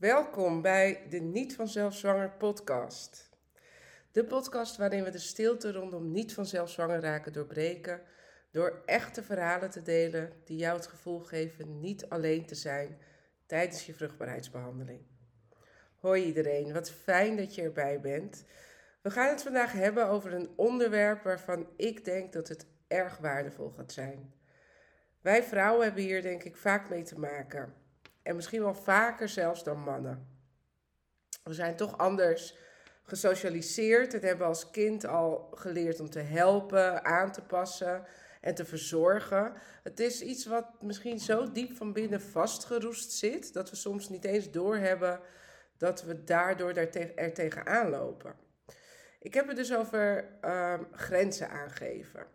Welkom bij de Niet Vanzelf Zwanger podcast. De podcast waarin we de stilte rondom niet vanzelf zwanger raken doorbreken door echte verhalen te delen die jou het gevoel geven niet alleen te zijn tijdens je vruchtbaarheidsbehandeling. Hoi iedereen, wat fijn dat je erbij bent. We gaan het vandaag hebben over een onderwerp waarvan ik denk dat het erg waardevol gaat zijn. Wij vrouwen hebben hier denk ik vaak mee te maken. En misschien wel vaker zelfs dan mannen. We zijn toch anders gesocialiseerd en hebben als kind al geleerd om te helpen, aan te passen en te verzorgen. Het is iets wat misschien zo diep van binnen vastgeroest zit dat we soms niet eens doorhebben dat we daardoor er tegenaan lopen. Ik heb het dus over um, grenzen aangeven.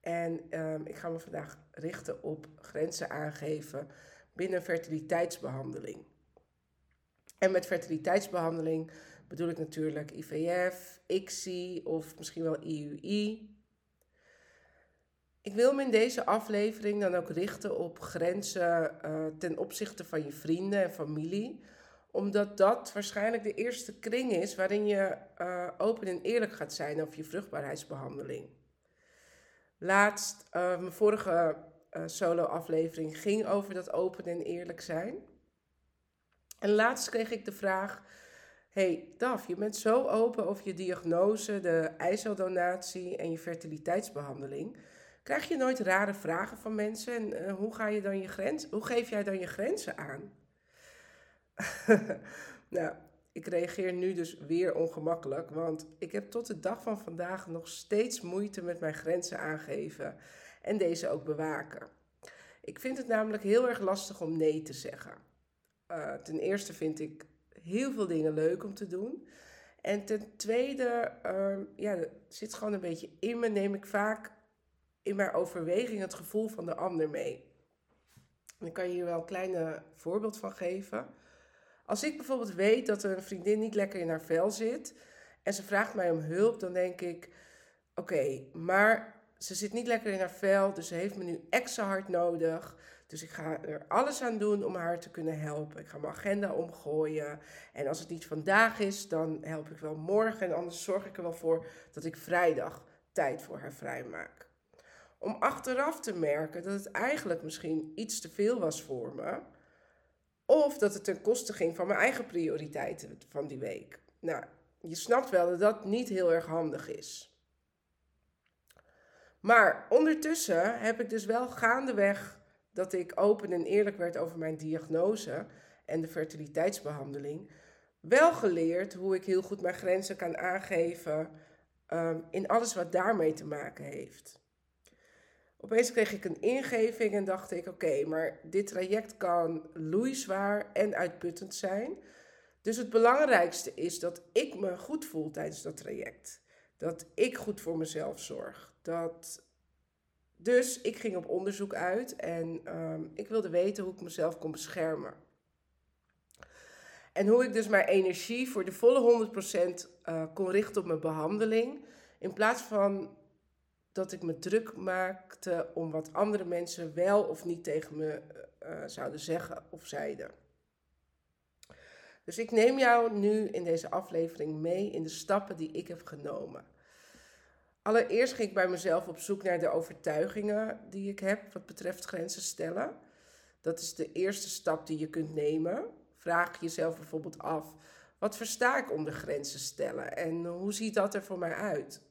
En um, ik ga me vandaag richten op grenzen aangeven binnen fertiliteitsbehandeling. En met fertiliteitsbehandeling bedoel ik natuurlijk IVF, ICSI of misschien wel IUI. Ik wil me in deze aflevering dan ook richten op grenzen uh, ten opzichte van je vrienden en familie, omdat dat waarschijnlijk de eerste kring is waarin je uh, open en eerlijk gaat zijn over je vruchtbaarheidsbehandeling. Laatst, uh, mijn vorige solo-aflevering ging over dat open en eerlijk zijn. En laatst kreeg ik de vraag: Hey Daf, je bent zo open over je diagnose, de eiceldonatie en je fertiliteitsbehandeling. Krijg je nooit rare vragen van mensen? En uh, hoe, ga je dan je grens, hoe geef jij dan je grenzen aan? nou, ik reageer nu dus weer ongemakkelijk, want ik heb tot de dag van vandaag nog steeds moeite met mijn grenzen aangeven en deze ook bewaken. Ik vind het namelijk heel erg lastig om nee te zeggen. Uh, ten eerste vind ik heel veel dingen leuk om te doen. En ten tweede, uh, ja, zit gewoon een beetje in me, neem ik vaak in mijn overweging het gevoel van de ander mee. En ik kan je hier wel een klein voorbeeld van geven. Als ik bijvoorbeeld weet dat een vriendin niet lekker in haar vel zit en ze vraagt mij om hulp, dan denk ik: oké, maar ze zit niet lekker in haar vel, dus ze heeft me nu extra hard nodig. Dus ik ga er alles aan doen om haar te kunnen helpen. Ik ga mijn agenda omgooien. En als het niet vandaag is, dan help ik wel morgen. En anders zorg ik er wel voor dat ik vrijdag tijd voor haar vrijmaak. Om achteraf te merken dat het eigenlijk misschien iets te veel was voor me. Of dat het ten koste ging van mijn eigen prioriteiten van die week. Nou, je snapt wel dat dat niet heel erg handig is. Maar ondertussen heb ik dus wel gaandeweg dat ik open en eerlijk werd over mijn diagnose en de fertiliteitsbehandeling, wel geleerd hoe ik heel goed mijn grenzen kan aangeven um, in alles wat daarmee te maken heeft. Opeens kreeg ik een ingeving en dacht ik: oké, maar dit traject kan loeizwaar en uitputtend zijn. Dus het belangrijkste is dat ik me goed voel tijdens dat traject. Dat ik goed voor mezelf zorg. Dat... Dus ik ging op onderzoek uit en um, ik wilde weten hoe ik mezelf kon beschermen. En hoe ik dus mijn energie voor de volle 100% uh, eh, kon richten op mijn behandeling. In plaats van dat ik me druk maakte om wat andere mensen wel of niet tegen me uh, zouden zeggen of zeiden. Dus ik neem jou nu in deze aflevering mee in de stappen die ik heb genomen. Allereerst ging ik bij mezelf op zoek naar de overtuigingen die ik heb wat betreft grenzen stellen. Dat is de eerste stap die je kunt nemen. Vraag jezelf bijvoorbeeld af: wat versta ik onder grenzen stellen en hoe ziet dat er voor mij uit?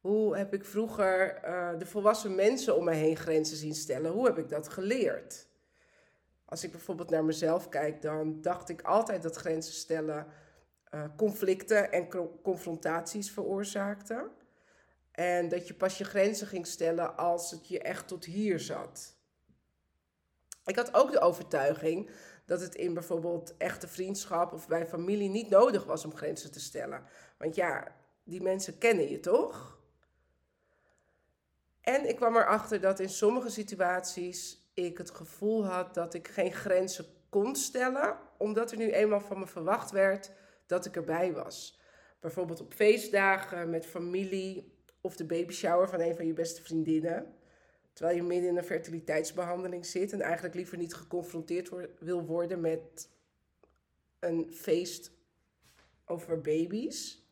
Hoe heb ik vroeger uh, de volwassen mensen om mij heen grenzen zien stellen? Hoe heb ik dat geleerd? Als ik bijvoorbeeld naar mezelf kijk, dan dacht ik altijd dat grenzen stellen uh, conflicten en confrontaties veroorzaakte. En dat je pas je grenzen ging stellen als het je echt tot hier zat. Ik had ook de overtuiging dat het in bijvoorbeeld echte vriendschap of bij familie niet nodig was om grenzen te stellen. Want ja, die mensen kennen je toch? En ik kwam erachter dat in sommige situaties ik het gevoel had dat ik geen grenzen kon stellen, omdat er nu eenmaal van me verwacht werd dat ik erbij was. Bijvoorbeeld op feestdagen met familie of de baby shower van een van je beste vriendinnen. Terwijl je midden in een fertiliteitsbehandeling zit en eigenlijk liever niet geconfronteerd wil worden met een feest over baby's.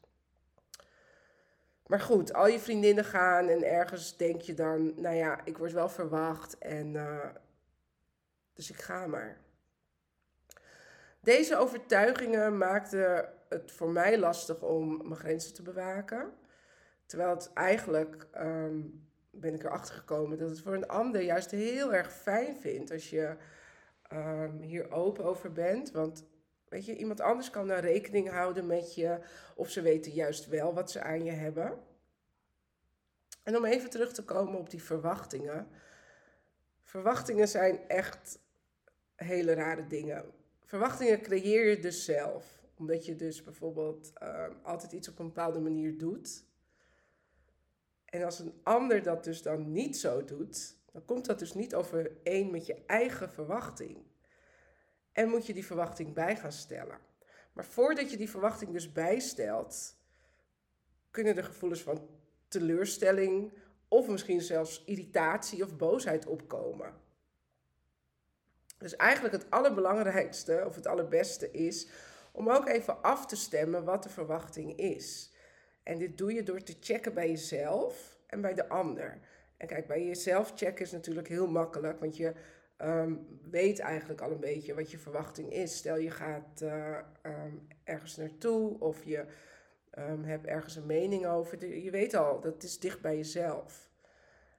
Maar goed, al je vriendinnen gaan en ergens denk je dan, nou ja, ik word wel verwacht en uh, dus ik ga maar. Deze overtuigingen maakten het voor mij lastig om mijn grenzen te bewaken. Terwijl het eigenlijk, um, ben ik erachter gekomen, dat het voor een ander juist heel erg fijn vindt als je um, hier open over bent. Want weet je, iemand anders kan daar rekening houden met je, of ze weten juist wel wat ze aan je hebben. En om even terug te komen op die verwachtingen. Verwachtingen zijn echt hele rare dingen. Verwachtingen creëer je dus zelf. Omdat je dus bijvoorbeeld uh, altijd iets op een bepaalde manier doet. En als een ander dat dus dan niet zo doet, dan komt dat dus niet overeen met je eigen verwachting. En moet je die verwachting bij gaan stellen. Maar voordat je die verwachting dus bijstelt, kunnen er gevoelens van teleurstelling of misschien zelfs irritatie of boosheid opkomen. Dus eigenlijk het allerbelangrijkste of het allerbeste is om ook even af te stemmen wat de verwachting is. En dit doe je door te checken bij jezelf en bij de ander. En kijk, bij jezelf checken is natuurlijk heel makkelijk, want je ehm, weet eigenlijk al een beetje wat je verwachting is. Stel je gaat uh, um, ergens naartoe of je um, hebt ergens een mening over. Je weet al, dat is dicht bij jezelf.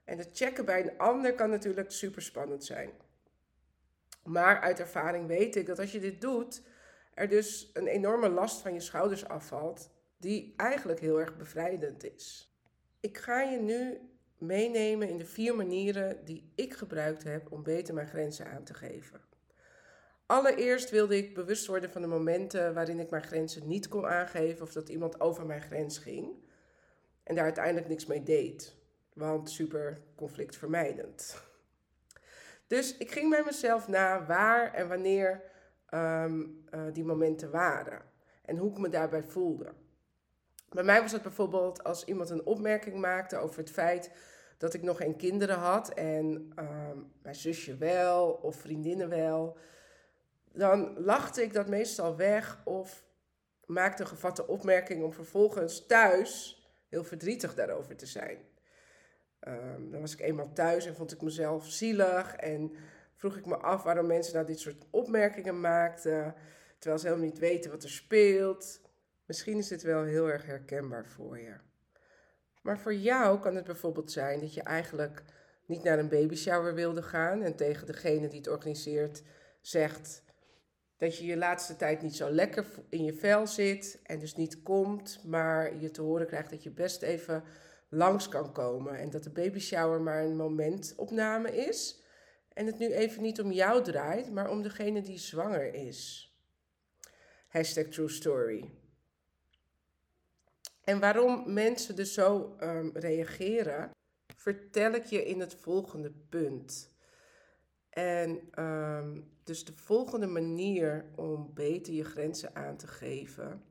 En het checken bij een ander kan natuurlijk super spannend zijn. Maar uit ervaring weet ik dat als je dit doet, er dus een enorme last van je schouders afvalt, die eigenlijk heel erg bevrijdend is. Ik ga je nu meenemen in de vier manieren die ik gebruikt heb om beter mijn grenzen aan te geven. Allereerst wilde ik bewust worden van de momenten waarin ik mijn grenzen niet kon aangeven of dat iemand over mijn grens ging en daar uiteindelijk niks mee deed, want super conflictvermijdend. Dus ik ging bij mezelf na waar en wanneer ehm, eh, die momenten waren en hoe ik me daarbij voelde. Bij mij was het bijvoorbeeld als iemand een opmerking maakte over het feit dat ik nog geen kinderen had en ehm, mijn zusje wel of vriendinnen wel dan lachte ik dat meestal weg of maakte een gevatte opmerking om vervolgens thuis heel verdrietig daarover te zijn. Um, dan was ik eenmaal thuis en vond ik mezelf zielig en vroeg ik me af waarom mensen nou dit soort opmerkingen maakten, terwijl ze helemaal niet weten wat er speelt. Misschien is dit wel heel erg herkenbaar voor je. Maar voor jou kan het bijvoorbeeld zijn dat je eigenlijk niet naar een babyshower wilde gaan en tegen degene die het organiseert zegt: dat je je laatste tijd niet zo lekker in je vel zit en dus niet komt, maar je te horen krijgt dat je best even langs kan komen en dat de baby shower maar een momentopname is en het nu even niet om jou draait, maar om degene die zwanger is. Hashtag true story. En waarom mensen dus zo um, reageren, vertel ik je in het volgende punt. En um, dus de volgende manier om beter je grenzen aan te geven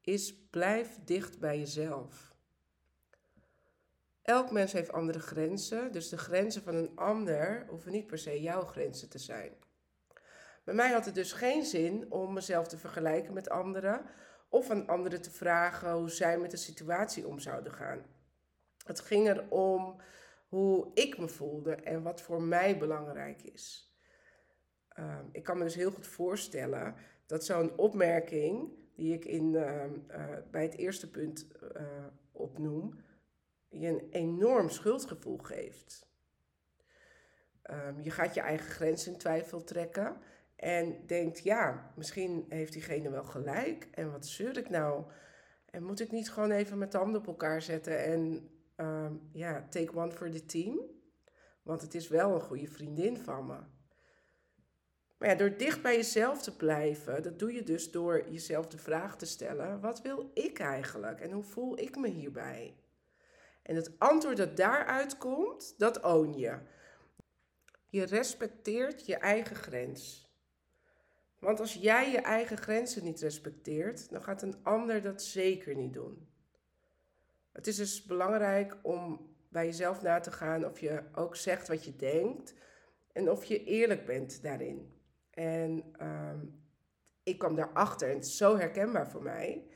is blijf dicht bij jezelf. Elk mens heeft andere grenzen, dus de grenzen van een ander hoeven niet per se jouw grenzen te zijn. Bij mij had het dus geen zin om mezelf te vergelijken met anderen of aan anderen te vragen hoe zij met de situatie om zouden gaan. Het ging erom hoe ik me voelde en wat voor mij belangrijk is. Ehm, ik kan me dus heel goed voorstellen dat zo'n opmerking, die ik in, uh, bij het eerste punt uh, opnoem, je een enorm schuldgevoel geeft. Um, je gaat je eigen grenzen in twijfel trekken en denkt, ja, misschien heeft diegene wel gelijk en wat zeur ik nou? En moet ik niet gewoon even mijn tanden op elkaar zetten en um, ja, take one for the team? Want het is wel een goede vriendin van me. Maar ja, door dicht bij jezelf te blijven, dat doe je dus door jezelf de vraag te stellen: wat wil ik eigenlijk en hoe voel ik me hierbij? En het antwoord dat daaruit komt, dat own je. Je respecteert je eigen grens. Want als jij je eigen grenzen niet respecteert, dan gaat een ander dat zeker niet doen. Het is dus belangrijk om bij jezelf na te gaan of je ook zegt wat je denkt en of je eerlijk bent daarin. En um, ik kwam daarachter en het is zo herkenbaar voor mij.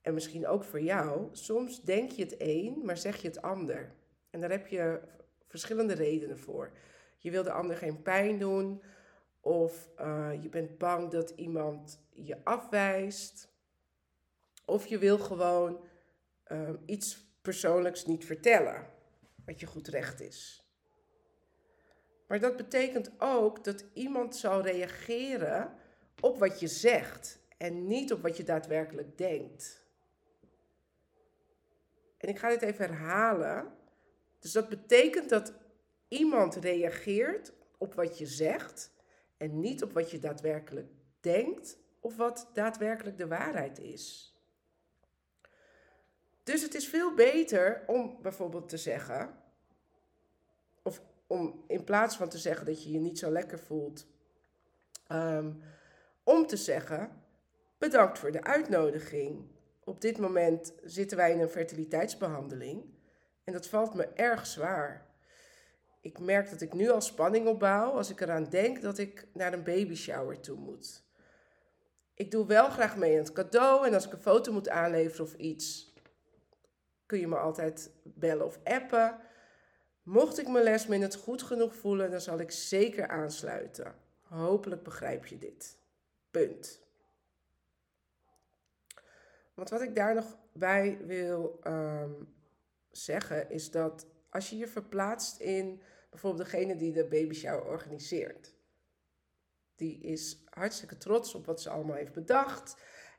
En misschien ook voor jou. Soms denk je het een, maar zeg je het ander. En daar heb je verschillende redenen voor. Je wil de ander geen pijn doen. Of uh, je bent bang dat iemand je afwijst. Of je wil gewoon uh, iets persoonlijks niet vertellen. Wat je goed recht is. Maar dat betekent ook dat iemand zal reageren op wat je zegt en niet op wat je daadwerkelijk denkt. En ik ga dit even herhalen. Dus dat betekent dat iemand reageert op wat je zegt en niet op wat je daadwerkelijk denkt of wat daadwerkelijk de waarheid is. Dus het is veel beter om bijvoorbeeld te zeggen, of om in plaats van te zeggen dat je je niet zo lekker voelt, ehm, om te zeggen: bedankt voor de uitnodiging. Op dit moment zitten wij in een fertiliteitsbehandeling en dat valt me erg zwaar. Ik merk dat ik nu al spanning opbouw als ik eraan denk dat ik naar een baby shower toe moet. Ik doe wel graag mee aan het cadeau en als ik een foto moet aanleveren of iets, kun je me altijd bellen of appen. Mocht ik mijn lesminute goed genoeg voelen, dan zal ik zeker aansluiten. Hopelijk begrijp je dit. Punt. Want wat ik daar nog bij wil ehm, zeggen, is dat als je je verplaatst in bijvoorbeeld degene die de baby shower organiseert. Die is hartstikke trots op wat ze allemaal heeft bedacht.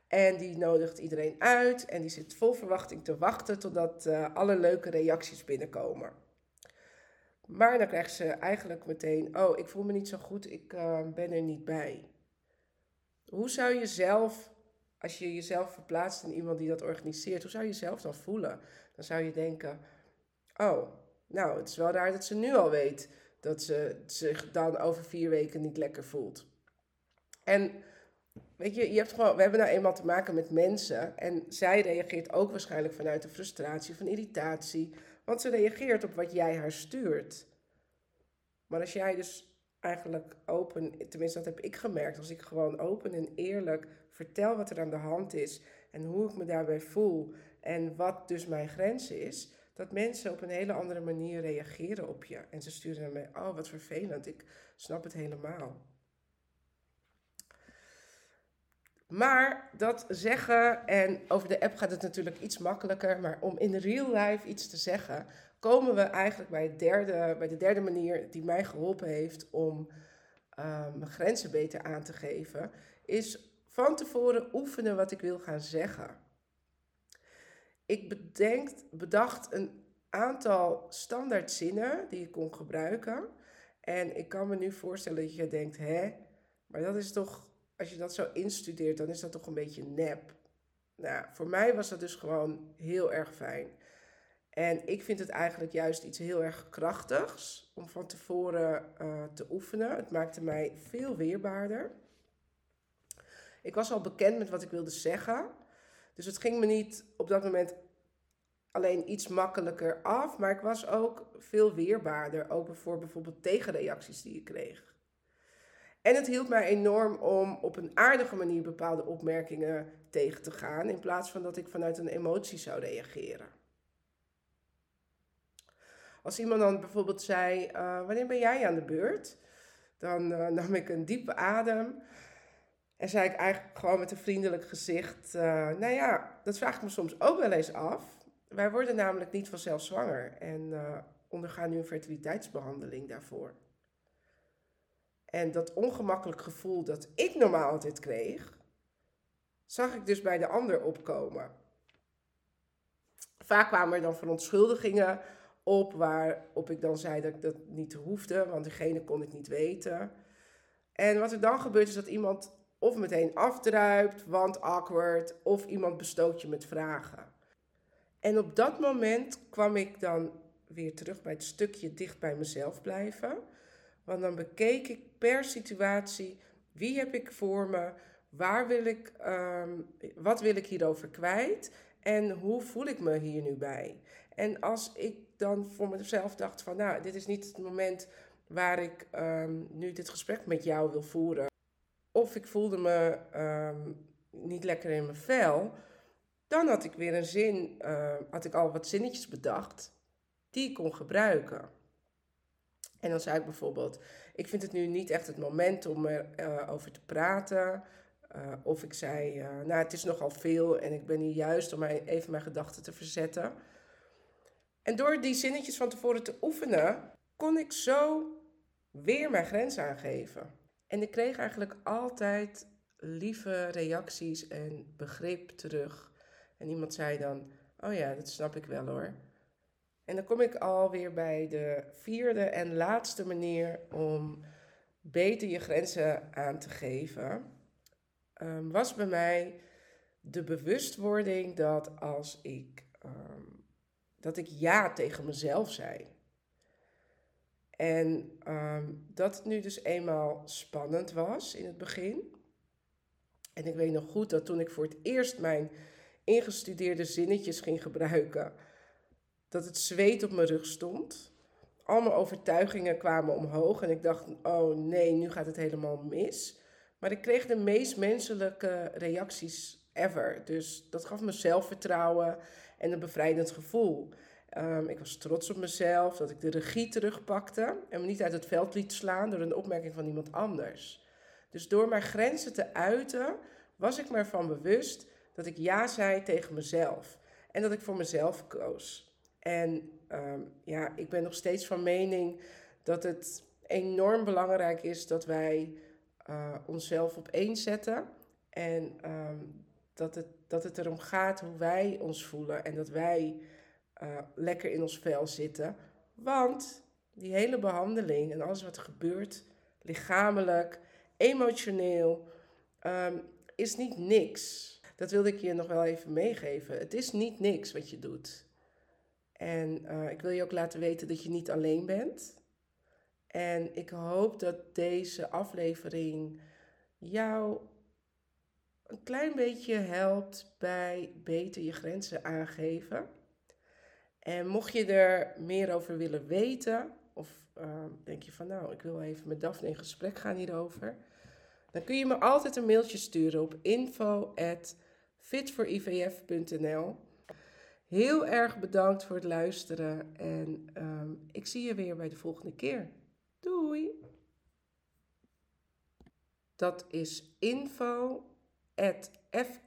En die nodigt iedereen uit en die zit vol verwachting te wachten totdat uh, alle leuke reacties binnenkomen. Maar dan krijgt ze eigenlijk meteen: Oh, ik voel me niet zo goed, ik uh, ben er niet bij. Hoe zou je zelf, als je jezelf verplaatst in iemand die dat organiseert, hoe zou je jezelf dan voelen? Dan zou je denken: Oh, nou, het is wel raar dat ze nu al weet dat ze zich dan over vier weken niet lekker voelt. En weet je, je hebt gewoon, we hebben nou eenmaal te maken met mensen. En zij reageert ook waarschijnlijk vanuit de frustratie, van irritatie. Want ze reageert op wat jij haar stuurt. Maar als jij dus eigenlijk open, tenminste dat heb ik gemerkt, als ik gewoon open en eerlijk vertel wat er aan de hand is en hoe ik me daarbij voel en wat dus mijn grens is, dat mensen op een hele andere manier reageren op je. En ze sturen naar mij, oh wat vervelend, ik snap het helemaal. Maar dat zeggen, en over de app gaat het natuurlijk iets makkelijker, maar om in real life iets te zeggen, komen we eigenlijk bij, derde, bij de derde manier die mij geholpen heeft om um, mijn grenzen beter aan te geven, is van tevoren oefenen wat ik wil gaan zeggen. Ik bedenk, bedacht een aantal standaard zinnen die ik kon gebruiken. En ik kan me nu voorstellen dat je denkt, hè, maar dat is toch als je dat zo instudeert, dan is dat toch een beetje nep. Nou, voor mij was dat dus gewoon heel erg fijn. En ik vind het eigenlijk juist iets heel erg krachtigs om van tevoren uh, te oefenen. Het maakte mij veel weerbaarder. Ik was al bekend met wat ik wilde zeggen. Dus het ging me niet op dat moment alleen iets makkelijker af, maar ik was ook veel weerbaarder. Ook voor bijvoorbeeld tegenreacties die ik kreeg. En het hielp mij enorm om op een aardige manier bepaalde opmerkingen tegen te gaan, in plaats van dat ik vanuit een emotie zou reageren. Als iemand dan bijvoorbeeld zei: uh, Wanneer ben jij aan de beurt? Dan uh, nam ik een diepe adem en zei ik eigenlijk gewoon met een vriendelijk gezicht: uh, Nou ja, dat vraag ik me soms ook wel eens af. Wij worden namelijk niet vanzelf zwanger en ondergaan nu een fertiliteitsbehandeling daarvoor. En dat ongemakkelijk gevoel dat ik normaal altijd kreeg, zag ik dus bij de ander opkomen. Vaak kwamen er dan verontschuldigingen op waarop ik dan zei dat ik dat niet hoefde, want degene kon ik niet weten. En wat er dan gebeurt is dat iemand of meteen afdruipt, want awkward, of iemand bestoot je met vragen. En op dat moment kwam ik dan weer terug bij het stukje dicht bij mezelf blijven. Want dan bekeek ik per situatie wie heb ik voor me, waar wil ik, um, wat wil ik hierover kwijt en hoe voel ik me hier nu bij. En als ik dan voor mezelf dacht van nou, dit is niet het moment waar ik um, nu dit gesprek met jou wil voeren. Of ik voelde me ehm, niet lekker in mijn vel, dan had ik weer een zin, uh, had ik al wat zinnetjes bedacht die ik kon gebruiken. En dan zei ik bijvoorbeeld: Ik vind het nu niet echt het moment om erover uh, over te praten. Uh, of ik zei: Nou, het is nogal veel en ik ben hier juist om even mijn gedachten te verzetten. En door die zinnetjes van tevoren te oefenen, kon ik zo weer mijn grens aangeven. En ik kreeg eigenlijk altijd lieve reacties en begrip terug. En iemand zei dan: Oh ja, dat snap ik wel hoor. En dan kom ik alweer bij de vierde en laatste manier om beter je grenzen aan te geven. Um, was bij mij de bewustwording dat als ik um, dat ik ja tegen mezelf zei. En um, dat het nu dus eenmaal spannend was in het begin. En ik weet nog goed dat toen ik voor het eerst mijn ingestudeerde zinnetjes ging gebruiken, dat het zweet op mijn rug stond. Al mijn overtuigingen kwamen omhoog en ik dacht, oh nee, nu gaat het helemaal mis. Maar ik kreeg de meest menselijke reacties ever. Dus dat gaf me zelfvertrouwen en een bevrijdend gevoel. Um, ik was trots op mezelf, dat ik de regie terugpakte en me niet uit het veld liet slaan door een opmerking van iemand anders. Dus door mijn grenzen te uiten, was ik me ervan bewust dat ik ja zei tegen mezelf en dat ik voor mezelf koos. En um, ja, ik ben nog steeds van mening dat het enorm belangrijk is dat wij uh, onszelf op één zetten en um, dat, het, dat het erom gaat hoe wij ons voelen en dat wij uh, lekker in ons vel zitten. Want die hele behandeling en alles wat er gebeurt, lichamelijk, emotioneel, um, is niet niks. Dat wilde ik je nog wel even meegeven. Het is niet niks wat je doet. En uh, ik wil je ook laten weten dat je niet alleen bent. En ik hoop dat deze aflevering jou een klein beetje helpt bij beter je grenzen aangeven. En mocht je er meer over willen weten, of uh, denk je van nou, ik wil even met Daphne in gesprek gaan hierover, dan kun je me altijd een mailtje sturen op info@fitforivf.nl. Heel erg bedankt voor het luisteren en um, ik zie je weer bij de volgende keer. Doei! Dat is info at f